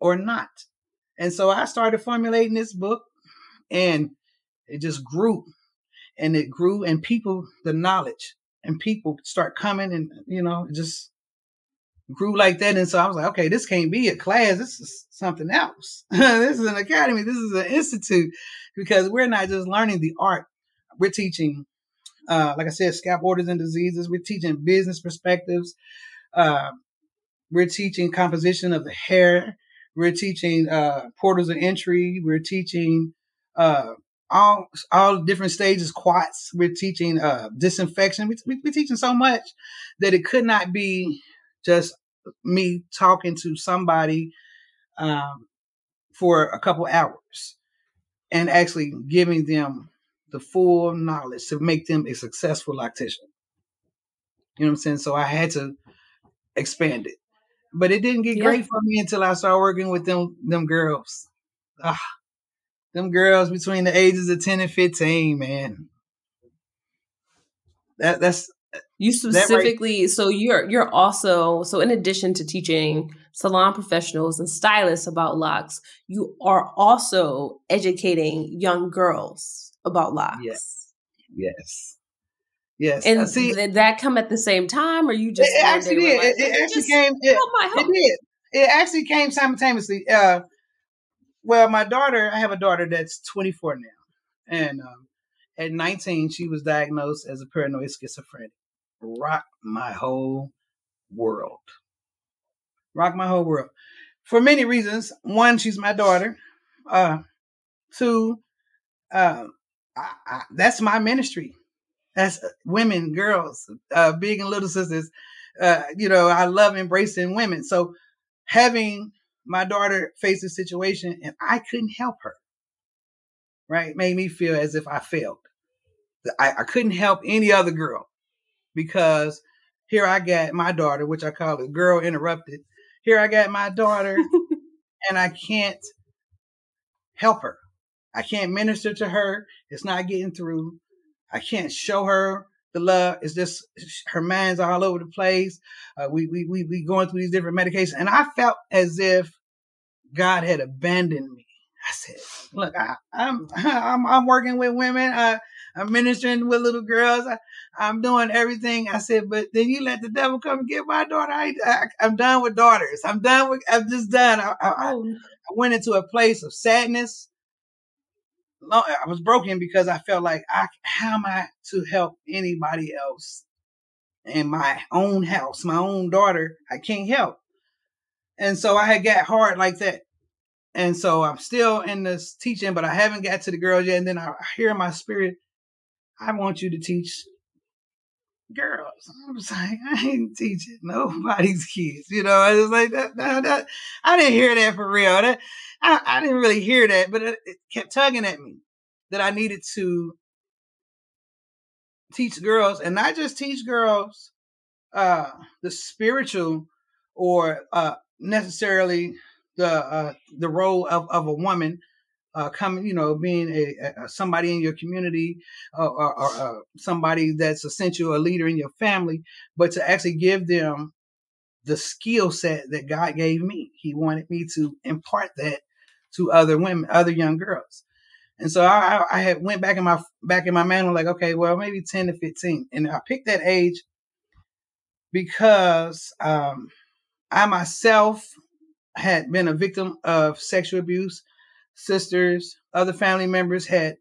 Speaker 2: or not. And so I started formulating this book and it just grew and it grew and people, the knowledge and people start coming and, you know, just grew like that. And so I was like, okay, this can't be a class. This is something else. this is an academy. This is an institute because we're not just learning the art. We're teaching uh, like I said, scalp orders and diseases. We're teaching business perspectives. Uh, we're teaching composition of the hair. We're teaching uh, portals of entry. We're teaching uh, all all different stages, quats. We're teaching uh, disinfection. We, we, we're teaching so much that it could not be just me talking to somebody um, for a couple hours and actually giving them the full knowledge to make them a successful loctician. You know what I'm saying? So I had to expand it. But it didn't get yeah. great for me until I started working with them them girls. Ah, them girls between the ages of 10 and 15, man. That that's
Speaker 1: you specifically right. so you're you're also so in addition to teaching salon professionals and stylists about locks, you are also educating young girls about locks.
Speaker 2: Yes. Yes. Yes.
Speaker 1: And uh, see, did that come at the same time, or you just?
Speaker 2: It actually did. Like, it, it actually came. It, it, did. It actually came simultaneously. Uh, well, my daughter, I have a daughter that's 24 now, and um, at 19, she was diagnosed as a paranoid schizophrenic. Rock my whole world. Rock my whole world. For many reasons. One, she's my daughter. Uh, two, um, I, I, that's my ministry. That's uh, women, girls, uh, big and little sisters. Uh, you know, I love embracing women. So having my daughter face a situation and I couldn't help her, right, made me feel as if I failed. I, I couldn't help any other girl because here I got my daughter, which I call it girl interrupted. Here I got my daughter and I can't help her. I can't minister to her. It's not getting through. I can't show her the love. It's just her mind's all over the place. Uh, we, we, we, we going through these different medications. And I felt as if God had abandoned me. I said, look, I, am I'm, I'm, I'm working with women. I, I'm ministering with little girls. I, I'm doing everything. I said, but then you let the devil come and get my daughter. I, I, am done with daughters. I'm done with, I'm just done. I, I, I oh. went into a place of sadness. I was broken because I felt like I how am I to help anybody else in my own house, my own daughter? I can't help. And so I had got hard like that. And so I'm still in this teaching, but I haven't got to the girls yet. And then I hear in my spirit, I want you to teach girls. I was like, I ain't teaching nobody's kids. You know, I was like, that, that, that I didn't hear that for real. That, I, I didn't really hear that, but it, it kept tugging at me that I needed to teach girls and not just teach girls uh, the spiritual or uh, necessarily the uh, the role of, of a woman uh, coming, you know, being a, a, somebody in your community or, or, or uh, somebody that's essential, a leader in your family, but to actually give them the skill set that God gave me. He wanted me to impart that to other women, other young girls. And so I, I had went back in my back in my manual, like, okay, well, maybe 10 to 15. And I picked that age because um, I myself had been a victim of sexual abuse. Sisters, other family members had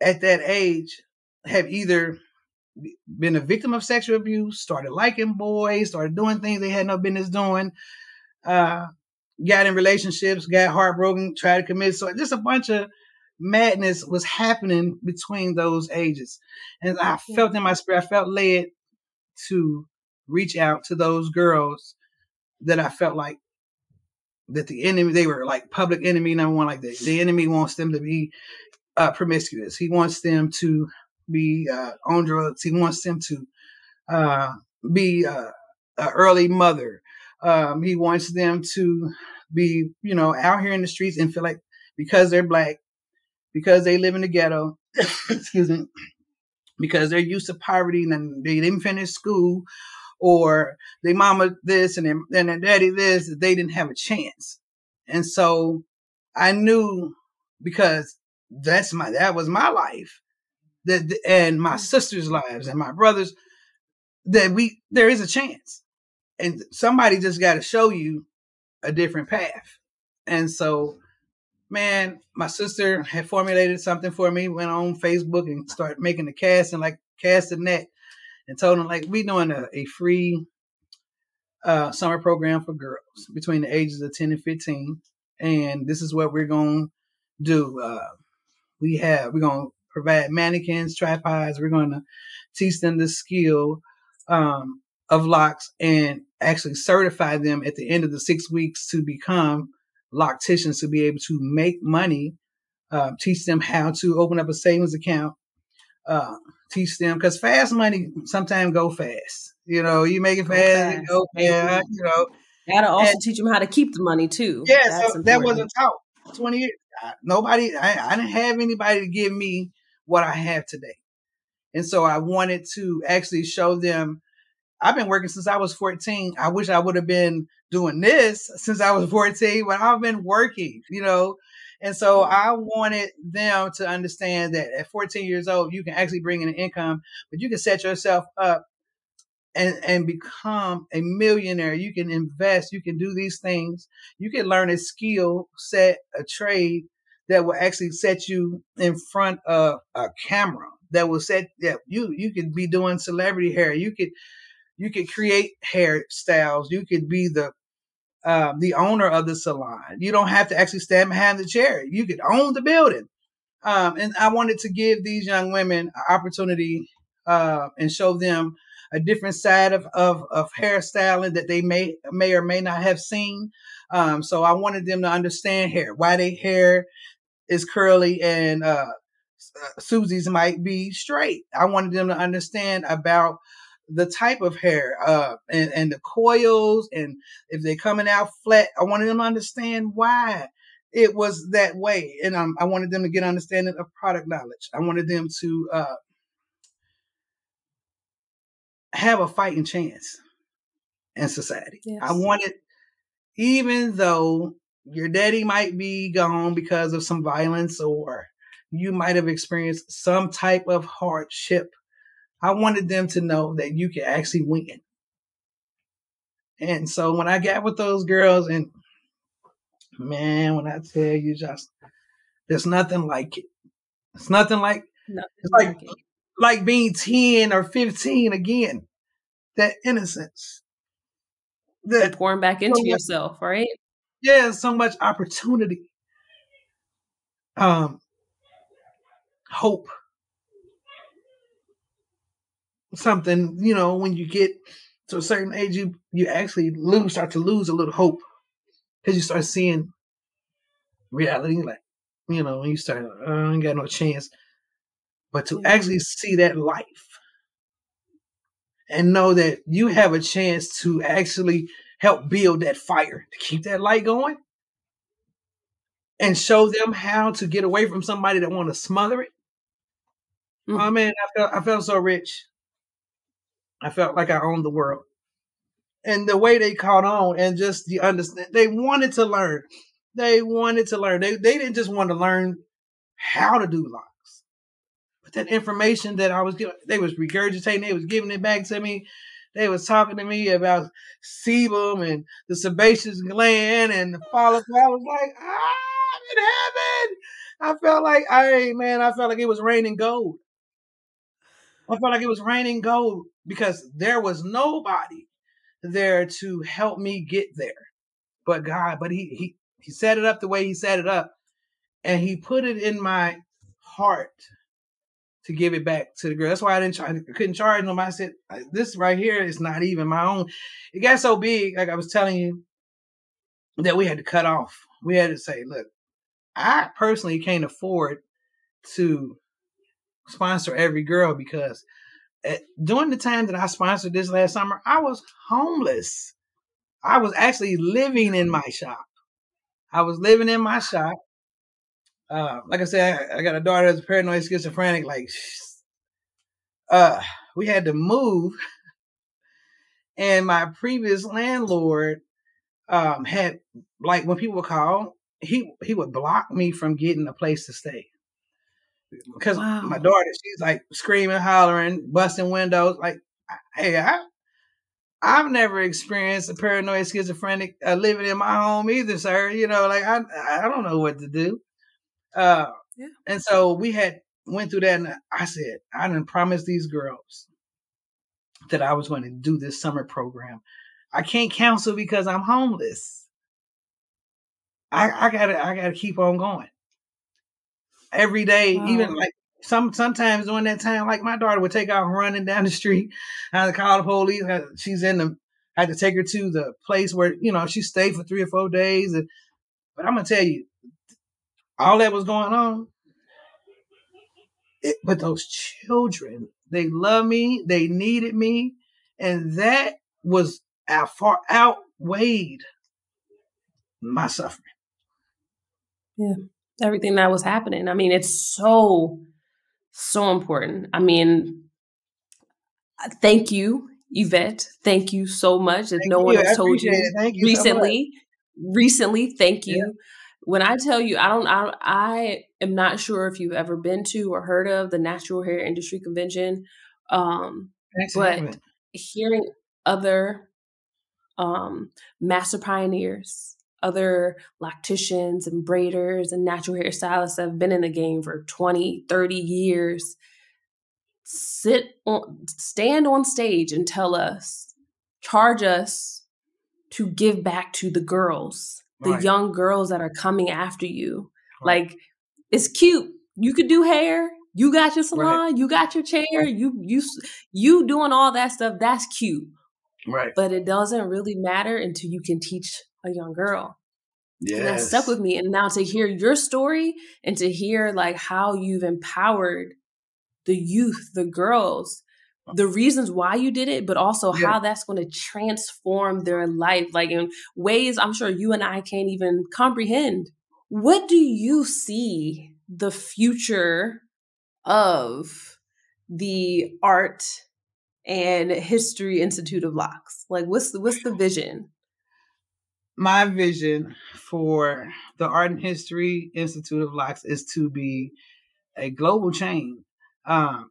Speaker 2: at that age have either been a victim of sexual abuse, started liking boys, started doing things they had no business doing, uh, got in relationships, got heartbroken, tried to commit so just a bunch of madness was happening between those ages. And I felt in my spirit, I felt led to reach out to those girls that I felt like that the enemy, they were like public enemy number one, like the, the enemy wants them to be uh, promiscuous. He wants them to be uh, on drugs. He wants them to uh, be uh, an early mother. Um, he wants them to be, you know, out here in the streets and feel like because they're black, because they live in the ghetto, excuse me, because they're used to poverty and they didn't finish school, or they mama this and their, and their daddy this, they didn't have a chance. And so I knew because that's my that was my life that and my mm. sisters' lives and my brothers that we there is a chance and somebody just got to show you a different path and so man my sister had formulated something for me went on facebook and started making the cast and like cast the net and told them like we doing a, a free uh, summer program for girls between the ages of 10 and 15 and this is what we're going to do uh, we have we're going to provide mannequins, tripods. We're going to teach them the skill um, of locks and actually certify them at the end of the six weeks to become locticians to be able to make money. Uh, teach them how to open up a savings account. Teach them because fast money sometimes go fast. You know, you make it fast, go fast. You know,
Speaker 1: gotta also and, teach them how to keep the money too.
Speaker 2: Yeah, so that wasn't taught. Twenty years, nobody. I, I didn't have anybody to give me what I have today. And so I wanted to actually show them I've been working since I was 14. I wish I would have been doing this since I was 14, but I've been working, you know. And so I wanted them to understand that at 14 years old, you can actually bring in an income, but you can set yourself up and, and become a millionaire. You can invest, you can do these things, you can learn a skill set, a trade that will actually set you in front of a camera that will set that you you could be doing celebrity hair. You could you could create hairstyles. You could be the um, the owner of the salon you don't have to actually stand behind the chair you could own the building um, and i wanted to give these young women an opportunity uh, and show them a different side of, of, of hairstyling that they may may or may not have seen. Um, so I wanted them to understand hair, why they hair is curly and uh, uh, Susie's might be straight. I wanted them to understand about the type of hair uh, and, and the coils and if they're coming out flat. I wanted them to understand why it was that way. And um, I wanted them to get understanding of product knowledge. I wanted them to uh, have a fighting chance in society. Yes. I wanted, even though your daddy might be gone because of some violence or you might have experienced some type of hardship. I wanted them to know that you can actually win. And so when I got with those girls, and man, when I tell you, just there's nothing like it. It's nothing like nothing it's like like, like being ten or fifteen again. That innocence.
Speaker 1: That pouring back into yourself, right?
Speaker 2: yeah, so much opportunity. Um, hope. Something, you know, when you get to a certain age, you you actually lose, start to lose a little hope because you start seeing reality, like you know, when you start, oh, I ain't got no chance. But to actually see that life and know that you have a chance to actually help build that fire to keep that light going and show them how to get away from somebody that want to smother it. Mm-hmm. Oh man, I felt I felt so rich. I felt like I owned the world. and the way they caught on and just the understand they wanted to learn. They wanted to learn. They they didn't just want to learn how to do locks. But that information that I was giving, they was regurgitating, they was giving it back to me. They was talking to me about sebum and the sebaceous gland and the follicle. I was like, ah, I'm in heaven. I felt like, I man, I felt like it was raining gold. I felt like it was raining gold because there was nobody there to help me get there but God. But he he he set it up the way he set it up, and he put it in my heart to give it back to the girl. That's why I didn't try, I couldn't charge them. I said, this right here is not even my own. It got so big, like I was telling you, that we had to cut off. We had to say, look, I personally can't afford to sponsor every girl because during the time that I sponsored this last summer, I was homeless. I was actually living in my shop. I was living in my shop. Uh, like I said, I, I got a daughter that's paranoid schizophrenic. Like, uh, we had to move, and my previous landlord um, had like when people would call, he he would block me from getting a place to stay because wow. my daughter, she's like screaming, hollering, busting windows. Like, hey, I, I've never experienced a paranoid schizophrenic uh, living in my home either, sir. You know, like I, I don't know what to do. Uh, yeah. And so we had went through that, and I said, I didn't promise these girls that I was going to do this summer program. I can't counsel because I'm homeless. I, I gotta, I gotta keep on going every day, wow. even like some sometimes during that time, like my daughter would take off running down the street. I had to call the police. She's in the. I had to take her to the place where you know she stayed for three or four days. And, but I'm gonna tell you, all that was going on. It, but those children, they love me. They needed me, and that was out, far outweighed my suffering.
Speaker 1: Yeah everything that was happening. I mean, it's so, so important. I mean, thank you, Yvette. Thank you so much. If thank no you. one has told you, you, recently, so recently, thank you. Yeah. When I tell you, I don't, I, I am not sure if you've ever been to or heard of the Natural Hair Industry Convention, um, but hearing other um, master pioneers other locticians and braiders and natural hairstylists that have been in the game for 20, 30 years sit on stand on stage and tell us, charge us to give back to the girls, the right. young girls that are coming after you. Right. Like it's cute. You could do hair. You got your salon. Right. You got your chair. You you you doing all that stuff. That's cute.
Speaker 2: Right.
Speaker 1: But it doesn't really matter until you can teach a young girl. Yes. And that stuck with me. And now to hear your story and to hear like how you've empowered the youth, the girls, uh. the reasons why you did it, but also yeah. how that's going to transform their life, like in ways I'm sure you and I can't even comprehend. What do you see the future of the art and history institute of locks? Like what's the what's the vision?
Speaker 2: My vision for the Art and History Institute of Locks is to be a global chain um,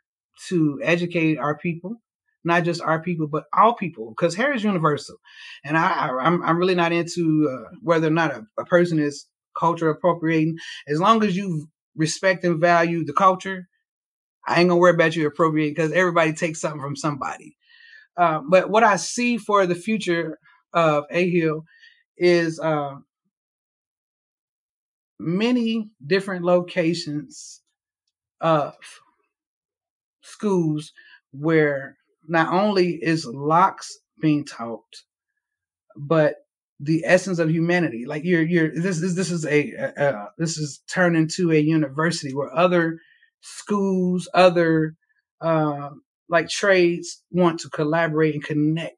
Speaker 2: to educate our people, not just our people, but all people, because hair is universal. And I, am I'm really not into uh, whether or not a, a person is culture appropriating. As long as you respect and value the culture, I ain't gonna worry about you appropriating because everybody takes something from somebody. Uh, but what I see for the future of AHIL is uh, many different locations of schools where not only is locks being taught, but the essence of humanity. Like you're, you're. This is this is a uh, this is turned into a university where other schools, other uh, like trades want to collaborate and connect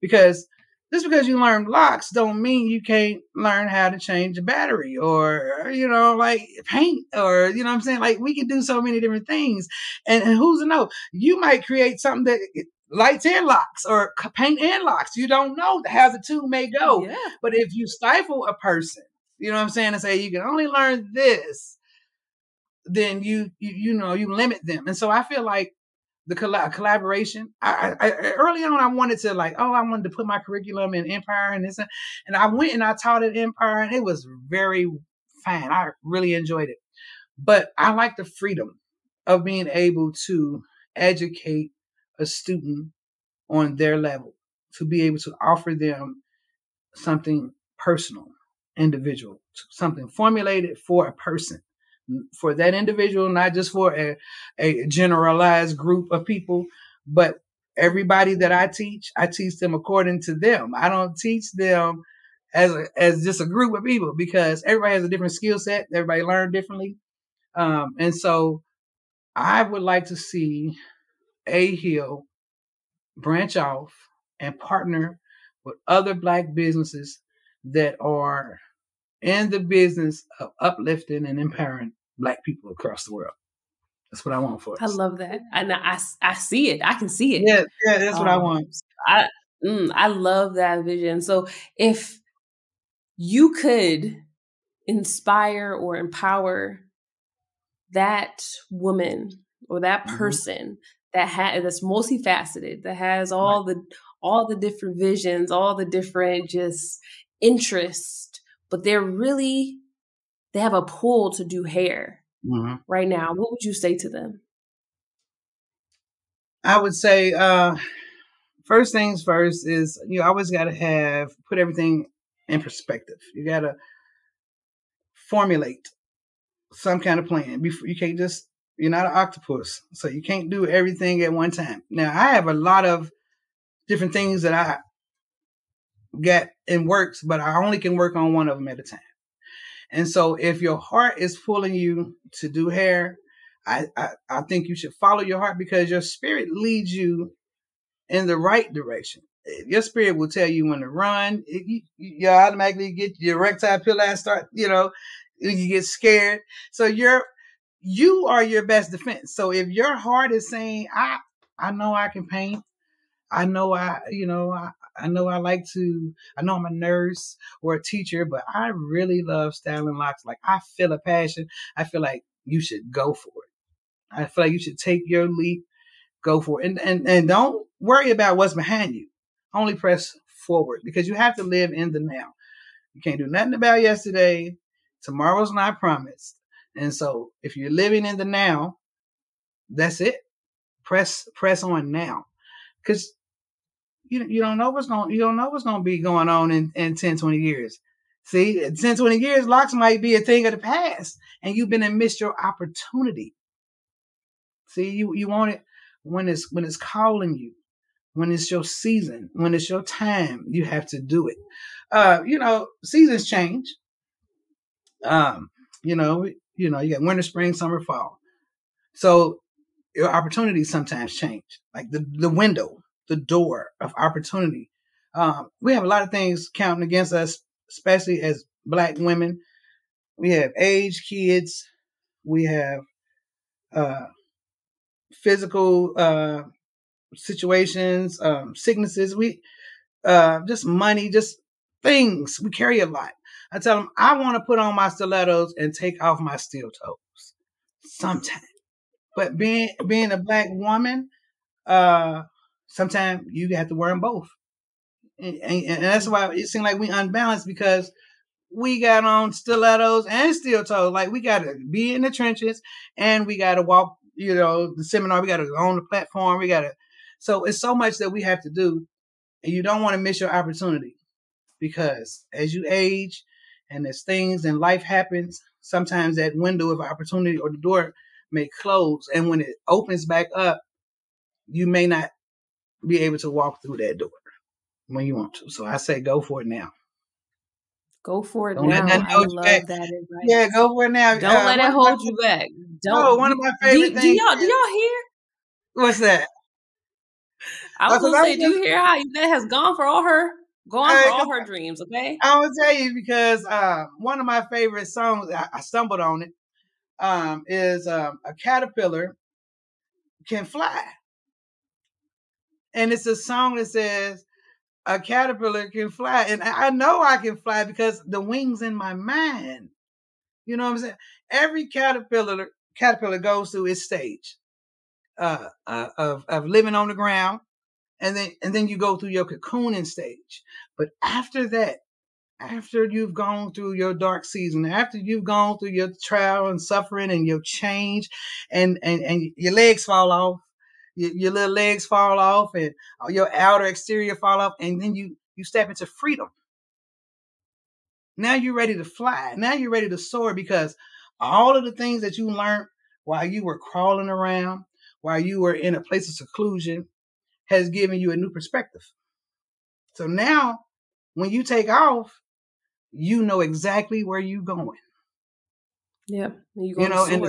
Speaker 2: because just because you learn locks don't mean you can't learn how to change a battery or you know like paint or you know what i'm saying? Like we can do so many different things. And, and who's to know? You might create something that lights and locks or paint and locks. You don't know how the two may go.
Speaker 1: Yeah.
Speaker 2: but if you stifle a person you know what i'm saying and say you can only learn this then you you, you know you limit them. And so i feel like the colla- collaboration. I, I, I early on I wanted to like, oh, I wanted to put my curriculum in Empire and this, and I went and I taught at Empire, and it was very fine. I really enjoyed it, but I like the freedom of being able to educate a student on their level, to be able to offer them something personal, individual, something formulated for a person for that individual, not just for a, a generalized group of people, but everybody that I teach, I teach them according to them. I don't teach them as a, as just a group of people because everybody has a different skill set. Everybody learn differently, um, and so I would like to see AHIL branch off and partner with other Black businesses that are in the business of uplifting and empowering Black people across the world. That's what I want for us.
Speaker 1: I love that. And I, I see it. I can see it.
Speaker 2: Yeah, yeah, that's what I
Speaker 1: Um,
Speaker 2: want.
Speaker 1: I mm, I love that vision. So if you could inspire or empower that woman or that
Speaker 2: Mhm.
Speaker 1: person that has that's multifaceted, that has all the all the different visions, all the different just interests, but they're really they have a pull to do hair
Speaker 2: Mhm.
Speaker 1: right now. What would you say to them?
Speaker 2: I would say uh, first things first is you always got to have put everything in perspective. You got to formulate some kind of plan. Before you can't just you're not an octopus, so you can't do everything at one time. Now I have a lot of different things that I get in works, but I only can work on one of them at a time. And so if your heart is pulling you to do hair, I, I, I think you should follow your heart because your spirit leads you in the right direction. Eh, your spirit will tell you when to run. It- you, you automatically get your arrector pili start, you know, you get scared. So you're you are your best defense. So if your heart is saying, I I know I can paint, I know I, you know, I, I know I like to, I know I'm a nurse or a teacher, but I really love styling locks. Like I feel a passion. I feel like you should go for it. I feel like you should take your leap, go for it. And and, and don't worry about what's behind you. Only press forward because you have to live in the now. You can't do nothing about yesterday. Tomorrow's not promised. And so if you're living in the now, that's it. Press press on now. Cause you you don't know what's going you don't know what's going to be going on in, in 10 20 years. See 10 20 years locks might be a thing of the past and you've been and missed your opportunity. See you you want it when it's when it's calling you when it's your season when it's your time you have to do it. Uh you know seasons change. Um you know you know you got winter spring summer fall. So your opportunities sometimes change like the the window the door of opportunity. Um, we have a lot of things counting against us, especially as black women. We have age kids. We have uh, physical uh, situations, um, sicknesses. We uh, just money, just things. We carry a lot. I tell them I want to put on my stilettos and take off my steel toes sometimes. But being being a black woman, uh, sometimes you have to wear them both. And, and, and, that's why it seems like we unbalanced because we got on stilettos and steel toes. Like we got to be in the trenches and we got to walk, you know, the seminar. We got to go on the platform. We got to. So it's so much that we have to do, and you don't want to miss your opportunity because as you age and as things and life happens, sometimes that window of opportunity or the door may close, and when it opens back up, you may not be able to walk through that door when you want to. So I say go for it now.
Speaker 1: Go for it
Speaker 2: Don't
Speaker 1: now. I love
Speaker 2: back.
Speaker 1: that advice.
Speaker 2: Yeah, go for it now.
Speaker 1: Don't
Speaker 2: Uh,
Speaker 1: let it hold you back. Don't.
Speaker 2: No, one of my favorite
Speaker 1: do
Speaker 2: things.
Speaker 1: y'all do y'all hear?
Speaker 2: What's that?
Speaker 1: I was gonna say, do you hear how that has gone for all her Go on for all her dreams, okay?
Speaker 2: I'm gonna tell you because uh, one of my favorite songs, I, I stumbled on it, um, is um, a caterpillar can fly, and it's a song that says a caterpillar can fly, and I know I can fly because the wings in my mind. You know what I'm saying? Every caterpillar caterpillar goes through its stage uh, uh, of of living on the ground, and then and then you go through your cocooning stage. But after that, after you've gone through your dark season, after you've gone through your trial and suffering and your change, and and and your legs fall off, your, your little legs fall off, and uh, your outer exterior fall off, and then you you step into freedom. Now you're ready to fly. Now you're ready to soar because all of the things that you learned while you were crawling around, while you were in a place of seclusion, has given you a new perspective. So now, when you take off, you know exactly where you're going.
Speaker 1: Yep.
Speaker 2: You, you know, and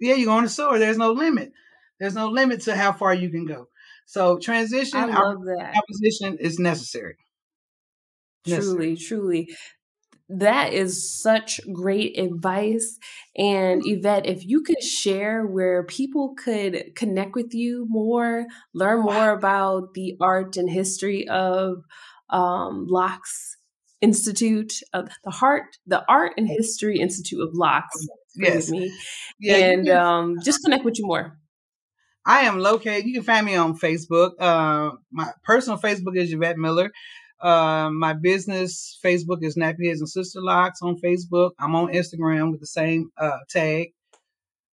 Speaker 2: yeah, you're going to soar. There's no limit. There's no limit to how far you can go. So transition, I
Speaker 1: love that.
Speaker 2: Opposition is necessary.
Speaker 1: Truly, necessary. truly that is such great advice. And Yvette, if you could share where people could connect with you more, learn more about the art and history of um, Locks Institute, of the Heart, the Art and History Institute of Locks.
Speaker 2: Yes.
Speaker 1: Me, yeah, and um, just connect with you more.
Speaker 2: I am located. You can find me on Facebook. Uh, my personal Facebook is Yvette Miller. Uh, my business Facebook is Nappy Headz and Sista Loc'z on Facebook. I'm on Instagram with the same uh, tag.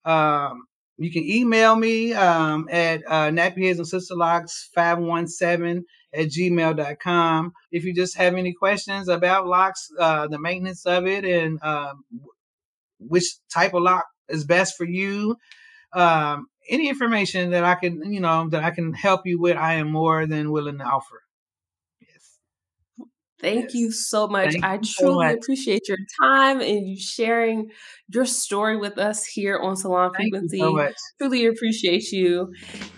Speaker 2: Um, you can email me um, at uh, Nappy Headz and Sister Locks 517 at gmail.com. If you just have any questions about locks, uh, the maintenance of it, and um, which type of lock is best for you, um, any information that I can, you know, that I can help you with, I am more than willing to offer. Yes.
Speaker 1: Thank yes. you so much. Thank I truly so much. appreciate your time and you sharing your story with us here on Salon
Speaker 2: Thank
Speaker 1: Frequency.
Speaker 2: So
Speaker 1: truly appreciate you.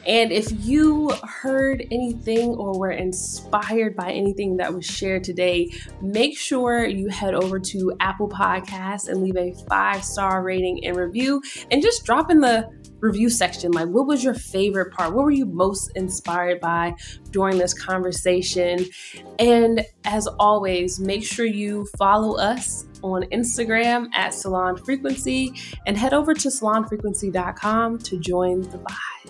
Speaker 1: And if you heard anything or were inspired by anything that was shared today, make sure you head over to Apple Podcasts and leave a five star rating and review and just drop in the review section. Like, what was your favorite part? What were you most inspired by during this conversation? And as always, make sure you follow us on Instagram at Salon Frequency and head over to salonfrequency.com to join the vibe.